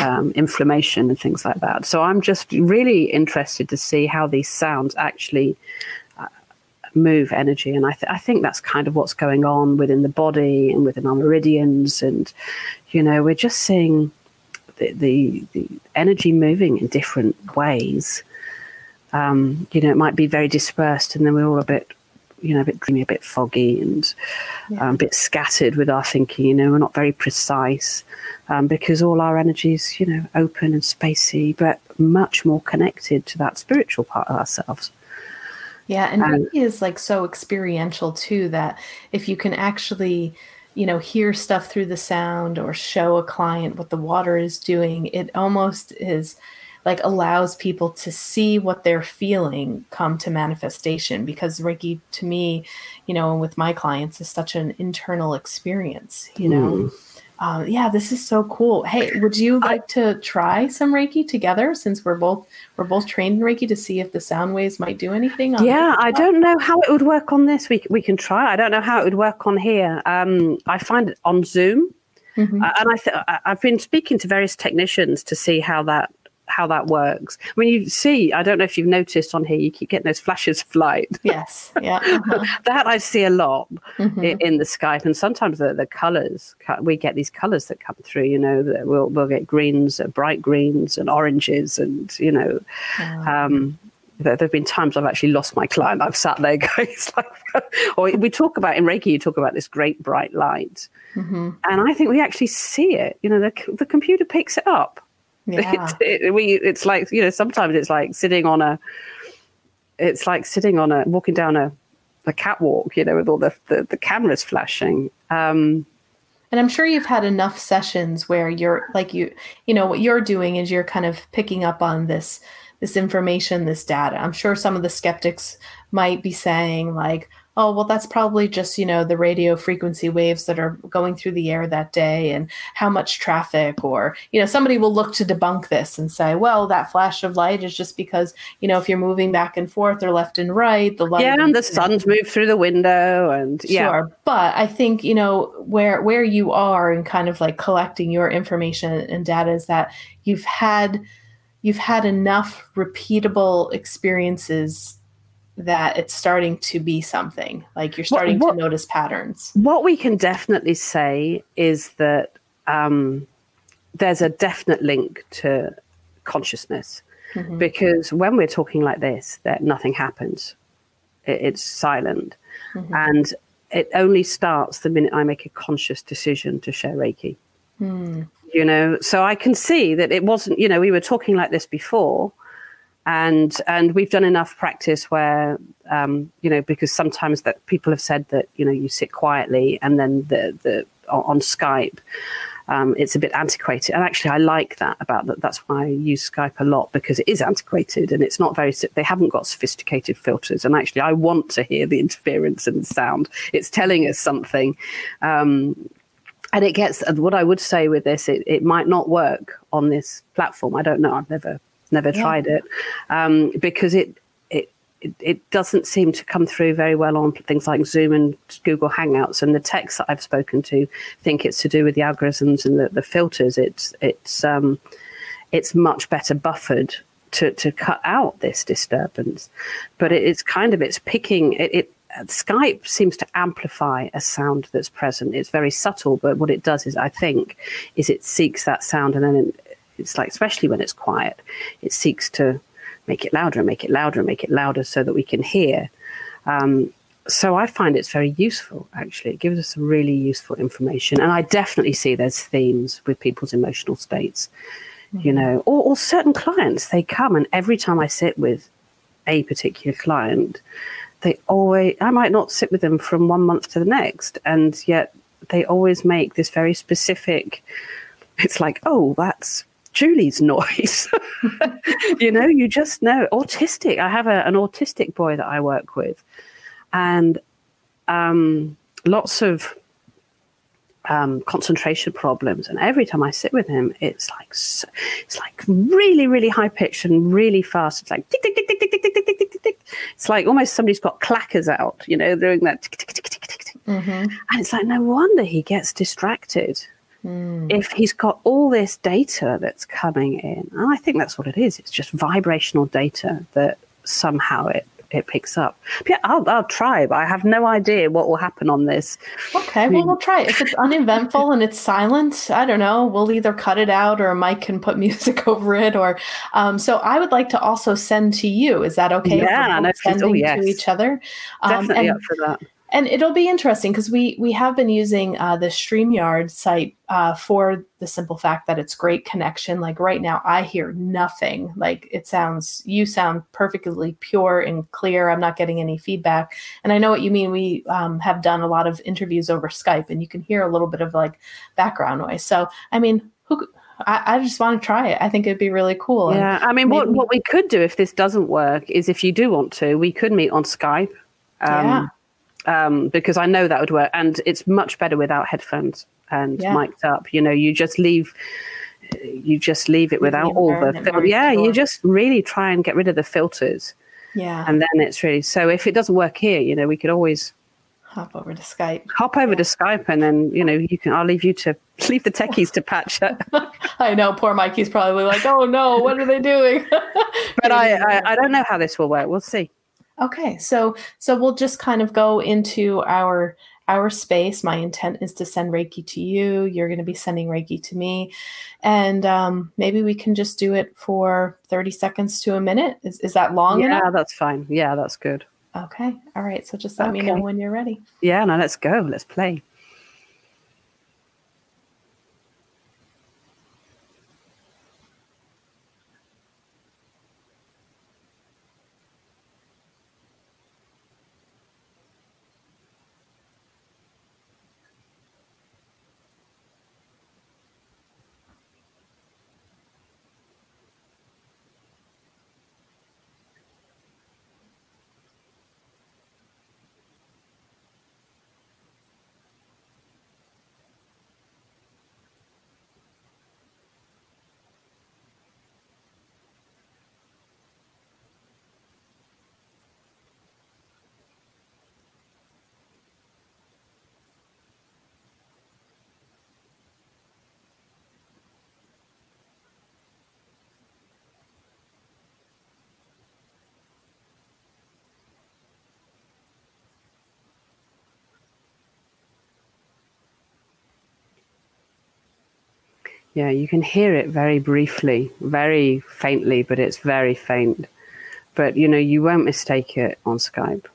um, inflammation and things like that. So I'm just really interested to see how these sounds actually uh, move energy, and I, th- I think that's kind of what's going on within the body and within our meridians, and you know, we're just seeing the, the, the energy moving in different ways. Um, you know, it might be very dispersed, and then we're all a bit, you know, a bit dreamy, a bit foggy, and yeah. um, a bit scattered with our thinking. You know, we're not very precise um, because all our energy is you know, open and spacey, but much more connected to that spiritual part of ourselves. Yeah, and um, Reiki is like so experiential too that if you can actually you know hear stuff through the sound or show a client what the water is doing it almost is like allows people to see what they're feeling come to manifestation because reiki to me you know with my clients is such an internal experience you know mm um, yeah, this is so cool. Hey, would you like to try some Reiki together since we're both we're both trained in Reiki to see if the sound waves might do anything? yeah, I don't know how it would work on this. We we can try. I don't know how it would work on here. Um, I find it on Zoom. Mm-hmm. Uh, and I th- I've been speaking to various technicians to see how that how that works. When you see, I don't know if you've noticed on here, you keep getting those flashes of light. Yes, yeah, uh-huh. that I see a lot mm-hmm. in, in, the Skype, and sometimes the, the colors we get these colors that come through. You know, that we'll we'll get greens, uh, bright greens, and oranges, and you know. Um, there have been times I've actually lost my client. I've sat there going, it's like, or we talk about in Reiki, you talk about this great bright light. Mm-hmm. And I think we actually see it. You know, the, the computer picks it up. Yeah. It, it, we, it's like, you know, sometimes it's like sitting on a, it's like sitting on a, walking down a, a catwalk, you know, with all the, the, the cameras flashing. Um, and I'm sure you've had enough sessions where you're like you, you know, what you're doing is you're kind of picking up on this, this information, this data. I'm sure some of the skeptics might be saying like, oh well that's probably just you know the radio frequency waves that are going through the air that day and how much traffic or you know somebody will look to debunk this and say well that flash of light is just because you know if you're moving back and forth or left and right the light yeah and the sun's move through the window and yeah. Sure but i think you know where where you are and kind of like collecting your information and data is that you've had you've had enough repeatable experiences that it's starting to be something like you're starting what, what, to notice patterns what we can definitely say is that um, there's a definite link to consciousness mm-hmm. because when we're talking like this that nothing happens it, it's silent mm-hmm. and it only starts the minute I make a conscious decision to share Reiki. Mm. You know, so I can see that it wasn't, you know, we were talking like this before, and and we've done enough practice where um, you know because sometimes that people have said that you know you sit quietly and then the the on Skype um, it's a bit antiquated. And actually, I like that about that. That's why I use Skype a lot because it is antiquated and it's not very, they haven't got sophisticated filters. And actually, I want to hear the interference and the sound. It's telling us something. Um, and it gets what I would say with this, it, it might not work on this platform. I don't know. I've never never yeah. tried it um, because it it, it, doesn't seem to come through very well on things like Zoom and Google Hangouts. And the texts that I've spoken to think it's to do with the algorithms and the, the filters. It's it's um, it's much better buffered to to cut out this disturbance. But it, it's kind of it's picking it, it. Skype seems to amplify a sound that's present. It's very subtle, but what it does is, I think, is it seeks that sound, and then it's like, especially when it's quiet, it seeks to make it louder and make it louder and make it louder so that we can hear. Um, so I find it's very useful, actually. It gives us some really useful information. And I definitely see there's themes with people's emotional states, mm-hmm. you know, or, or certain clients, they come and every time I sit with a particular client, they always, I might not sit with them from one month to the next. And yet they always make this very specific, it's like, oh, that's Julie's noise. you know, you just know. Autistic. I have a, an autistic boy that I work with, and um, lots of um, concentration problems. And every time I sit with him, it's like so, it's like really, really high pitched and really fast. It's like tick tick tick tick tick tick tick tick tick tick tick. It's like almost somebody's got clackers out, you know, doing that tick tick tick tick tick tick. Mm-hmm. And it's like no wonder he gets distracted Mm. If he's got all this data that's coming in, and I think that's what it is, it's just vibrational data that somehow it it picks up. But yeah, I'll, I'll try, but I have no idea what will happen on this. Okay, well, we'll try it. If it's uneventful and it's silent, I don't know, we'll either cut it out or Mike can put music over it. Or um, so I would like to also send to you. Is that okay? Yeah, no, sending oh, yes. to each other. Um, Definitely and, up for that and it'll be interesting because we we have been using uh, the Streamyard site uh, for the simple fact that it's great connection. Like right now, I hear nothing. Like it sounds, you sound perfectly pure and clear. I'm not getting any feedback, and I know what you mean. We um, have done a lot of interviews over Skype, and you can hear a little bit of like background noise. So I mean, who? I, I, just want to try it. I think it'd be really cool. Yeah, I mean, what what we could do if this doesn't work is if you do want to, we could meet on Skype. Um, yeah um, because I know that would work, and it's much better without headphones and yeah. mic'd up. You know, you just leave, you just leave it without all the. Fil- yeah, you just really try and get rid of the filters. Yeah, and then it's really so. If it doesn't work here, you know, we could always hop over to Skype. Hop over yeah. to Skype, and then you know you can. I'll leave you to leave the techies to patch it. I know, poor Mikey's probably like, "Oh no, what are they doing?" but I, I, I don't know how this will work. We'll see. Okay, so so we'll just kind of go into our our space. My intent is to send Reiki to you. You're going to be sending Reiki to me, and um, maybe we can just do it for thirty seconds to a minute. Is is that long yeah, enough? Yeah, that's fine. Yeah, that's good. Okay, all right. So just let okay. me know when you're ready. Yeah, now let's go. Let's play. Yeah, you can hear it very briefly, very faintly, but it's very faint. But you know, you won't mistake it on Skype.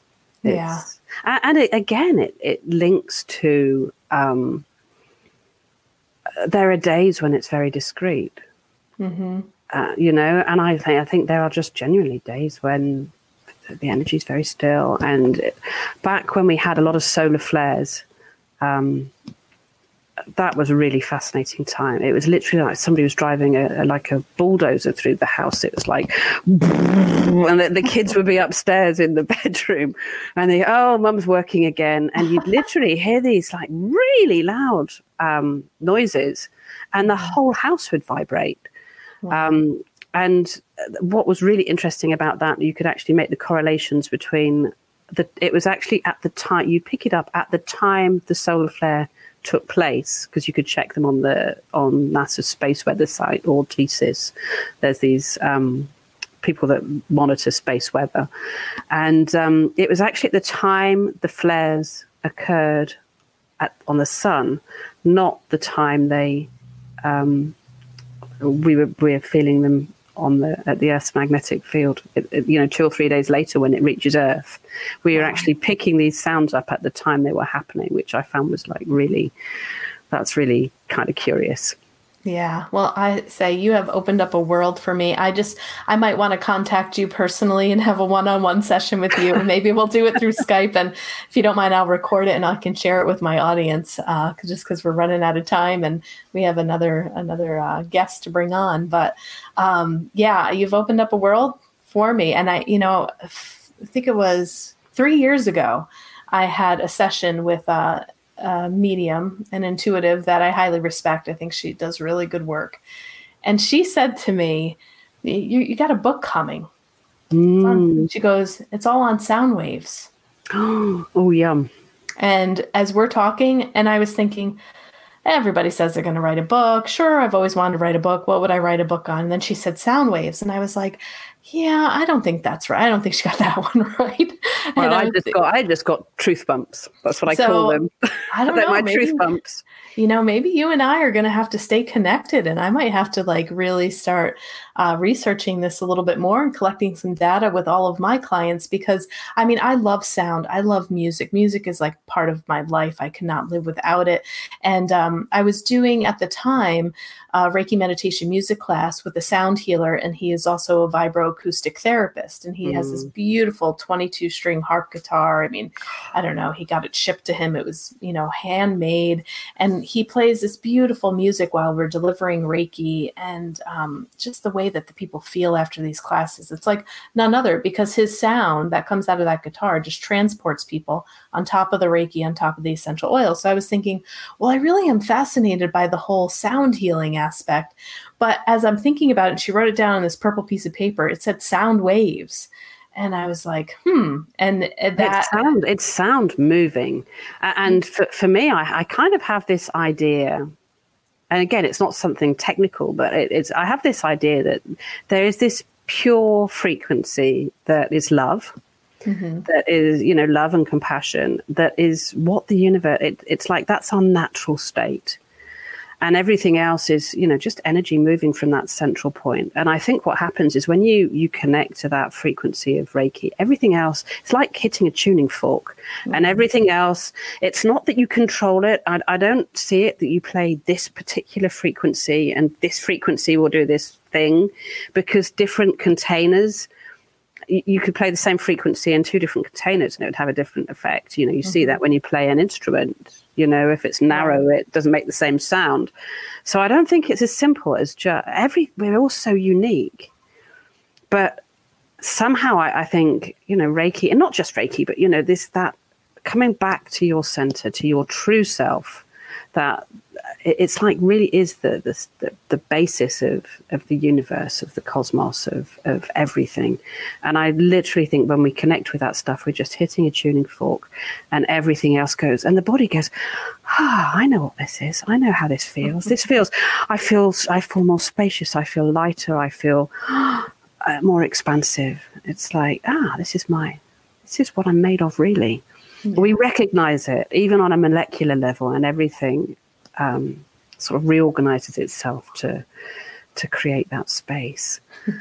yeah. And it, again, it, it links to um, there are days when it's very discreet. Mm-hmm. Uh, you know, and I think I think there are just genuinely days when the energy is very still. And it, back when we had a lot of solar flares, um, that was a really fascinating time. It was literally like somebody was driving a, a like a bulldozer through the house. It was like, and the, the, kids would be upstairs in the bedroom, and they, oh, mum's working again, and you'd literally hear these like really loud um, noises, and the whole house would vibrate. Um, and what was really interesting about that, you could actually make the correlations between the. It was actually at the time you pick it up at the time the solar flare took place because you could check them on the on NASA's space weather site or TSIS. There's these um, people that monitor space weather, and um, it was actually at the time the flares occurred at, on the sun, not the time they um, we were we were feeling them on the at the Earth's magnetic field. It, it, you know, two or three days later, when it reaches Earth, we were actually picking these sounds up at the time they were happening, which I found was like really, that's really kind of curious. Yeah. Well, I say you have opened up a world for me. I just, I might want to contact you personally and have a one on one session with you. Maybe we'll do it through Skype. And if you don't mind, I'll record it and I can share it with my audience uh, just because we're running out of time and we have another, another uh, guest to bring on. But um, yeah, you've opened up a world for me. And I, you know, I think it was three years ago, I had a session with uh, uh, medium and intuitive that I highly respect. I think she does really good work. And she said to me, You, you got a book coming. Mm. She goes, It's all on sound waves. oh, yum. And as we're talking, and I was thinking, everybody says they're going to write a book. Sure, I've always wanted to write a book. What would I write a book on? And then she said sound waves. And I was like, yeah, I don't think that's right. I don't think she got that one right. Well, I, I just got I just got truth bumps. That's what I so, call them. I don't know. my maybe, truth bumps. You know, maybe you and I are going to have to stay connected, and I might have to like really start uh, researching this a little bit more and collecting some data with all of my clients because I mean, I love sound. I love music. Music is like part of my life. I cannot live without it. And um, I was doing at the time a Reiki meditation music class with a sound healer, and he is also a vibroacoustic therapist. And he mm. has this mm. beautiful 22 string harp guitar. I mean, I don't know, he got it shipped to him. It was, you know, handmade. And he plays this beautiful music while we're delivering Reiki. And um, just the way that the people feel after these classes, it's like none other because his sound that comes out of that guitar just transports people on top of the Reiki, on top of the essential oil. So I was thinking, well, I really am fascinated by the whole sound healing aspect. But as I'm thinking about it, she wrote it down on this purple piece of paper. It said sound waves. And I was like, hmm. And that it's sound, sound moving. And mm. for, for me, I, I kind of have this idea and again, it's not something technical, but it, it's I have this idea that there is this pure frequency that is love, mm-hmm. that is you know love and compassion, that is what the universe. It, it's like that's our natural state, and everything else is you know just energy moving from that central point. And i think what happens is when you you connect to that frequency of reiki everything else it's like hitting a tuning fork. Mm-hmm. and everything else it's not that you control it. I, I don't see it that you play this particular frequency and this frequency will do this thing because different containers you could play the same frequency in two different containers and it would have a different effect. You know, you mm-hmm. see that when you play an instrument. You know, if it's narrow, it doesn't make the same sound. So I don't think it's as simple as just every. We're all so unique, but somehow I, I think you know Reiki, and not just Reiki, but you know this that coming back to your center, to your true self, that it's like really is the, the the, basis of of the universe of the cosmos of of everything. And i literally think when we connect with that stuff we're just hitting a tuning fork and everything else goes and the body goes ah i know what this is. I know how this feels. This feels i feel i feel more spacious. I feel lighter. I feel uh, more expansive. It's like ah this is my this is what i'm made of really. Yeah. we recognize it even on a molecular level and everything um, sort of reorganizes itself to to create that space.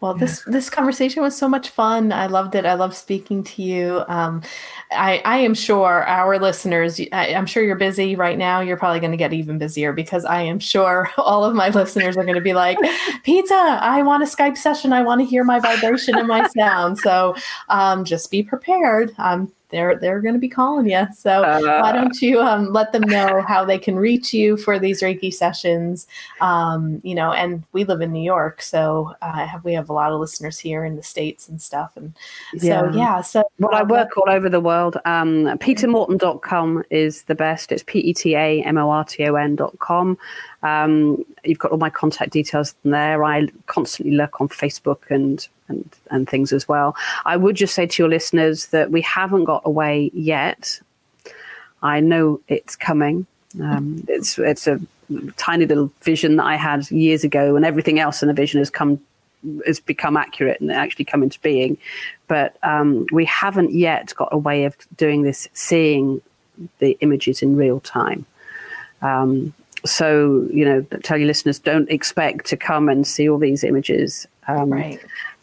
Well, this this conversation was so much fun. I loved it. I love speaking to you. Um, I I am sure our listeners. I, am sure you're busy right now. You're probably going to get even busier because I am sure all of my listeners are going to be like, "Peta! I want a Skype session. I want to hear my vibration and my sound." So um, just be prepared. Um, they're they're going to be calling you. So uh, why don't you um, let them know how they can reach you for these Reiki sessions? Um, you know, and we live in New York, so uh, we have a lot of listeners here in the states and stuff. And yeah. so yeah, so well, I work all over the world. Um, PetaMorton.com is the best. It's p e t a m o r t o n.com. Um, you've got all my contact details there. I constantly lurk on Facebook and and and things as well. I would just say to your listeners that we haven't got away yet. I know it's coming. Um, it's it's a tiny little vision that I had years ago, and everything else in the vision has come has become accurate and actually come into being. But um, we haven't yet got a way of doing this, seeing the images in real time. Um, so you know, tell your listeners don't expect to come and see all these images. Um, right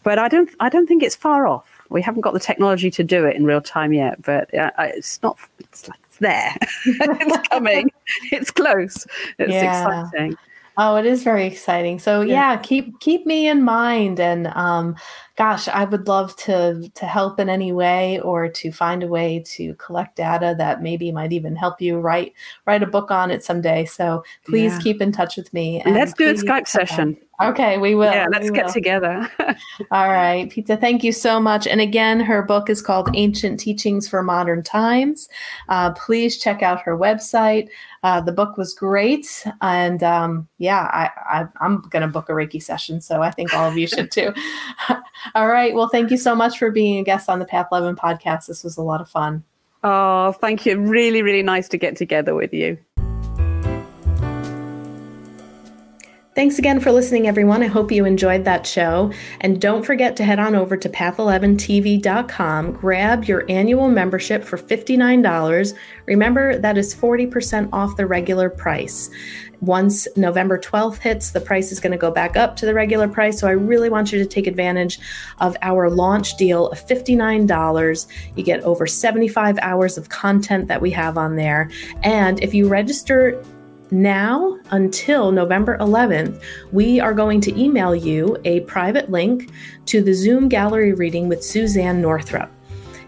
but I don't I don't think it's far off. We haven't got the technology to do it in real time yet, but uh, it's not. It's like it's there. it's coming. It's close. It's yeah. exciting. Oh, it is very exciting. So yeah. yeah, keep keep me in mind and um gosh, I would love to to help in any way or to find a way to collect data that maybe might even help you write write a book on it someday. So please yeah. keep in touch with me. let's do a Skype session. Okay, we will. Yeah, let's get will. together. All right, Peta, thank you so much. And again, her book is called Ancient Teachings for Modern Times. Uh, please check out her website. Uh, the book was great, and um, yeah, I, I, I'm going to book a Reiki session, so I think all of you should too. All right. Well, thank you so much for being a guest on the Path 11 podcast. This was a lot of fun. Oh, thank you. Really, really nice to get together with you. Thanks again for listening, everyone. I hope you enjoyed that show. And don't forget to head on over to path11tv.com, grab your annual membership for $59. Remember, that is 40% off the regular price. Once November 12th hits, the price is going to go back up to the regular price. So I really want you to take advantage of our launch deal of $59. You get over 75 hours of content that we have on there. And if you register now until November 11th, we are going to email you a private link to the Zoom gallery reading with Suzane Northrop.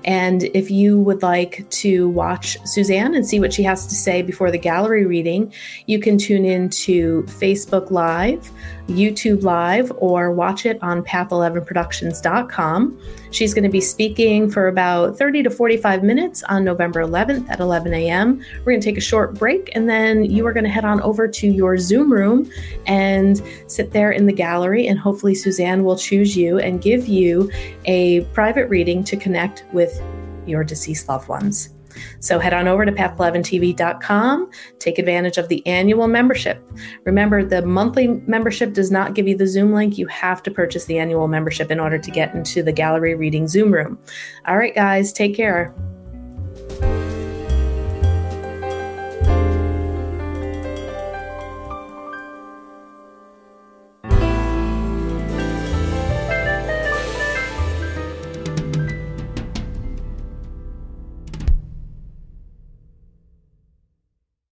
And if you would like to watch Suzane and see what she has to say before the gallery reading, you can tune in to Facebook Live, YouTube Live, or watch it on path11productions.com. She's going to be speaking for about 30 to 45 minutes on November 11th at 11 a.m. We're going to take a short break and then you are going to head on over to your Zoom room and sit there in the gallery. And hopefully, Suzane will choose you and give you a private reading to connect with your deceased loved ones. So head on over to path11tv.com, take advantage of the annual membership. Remember, the monthly membership does not give you the Zoom link. You have to purchase the annual membership in order to get into the gallery reading Zoom room. All right, guys, take care.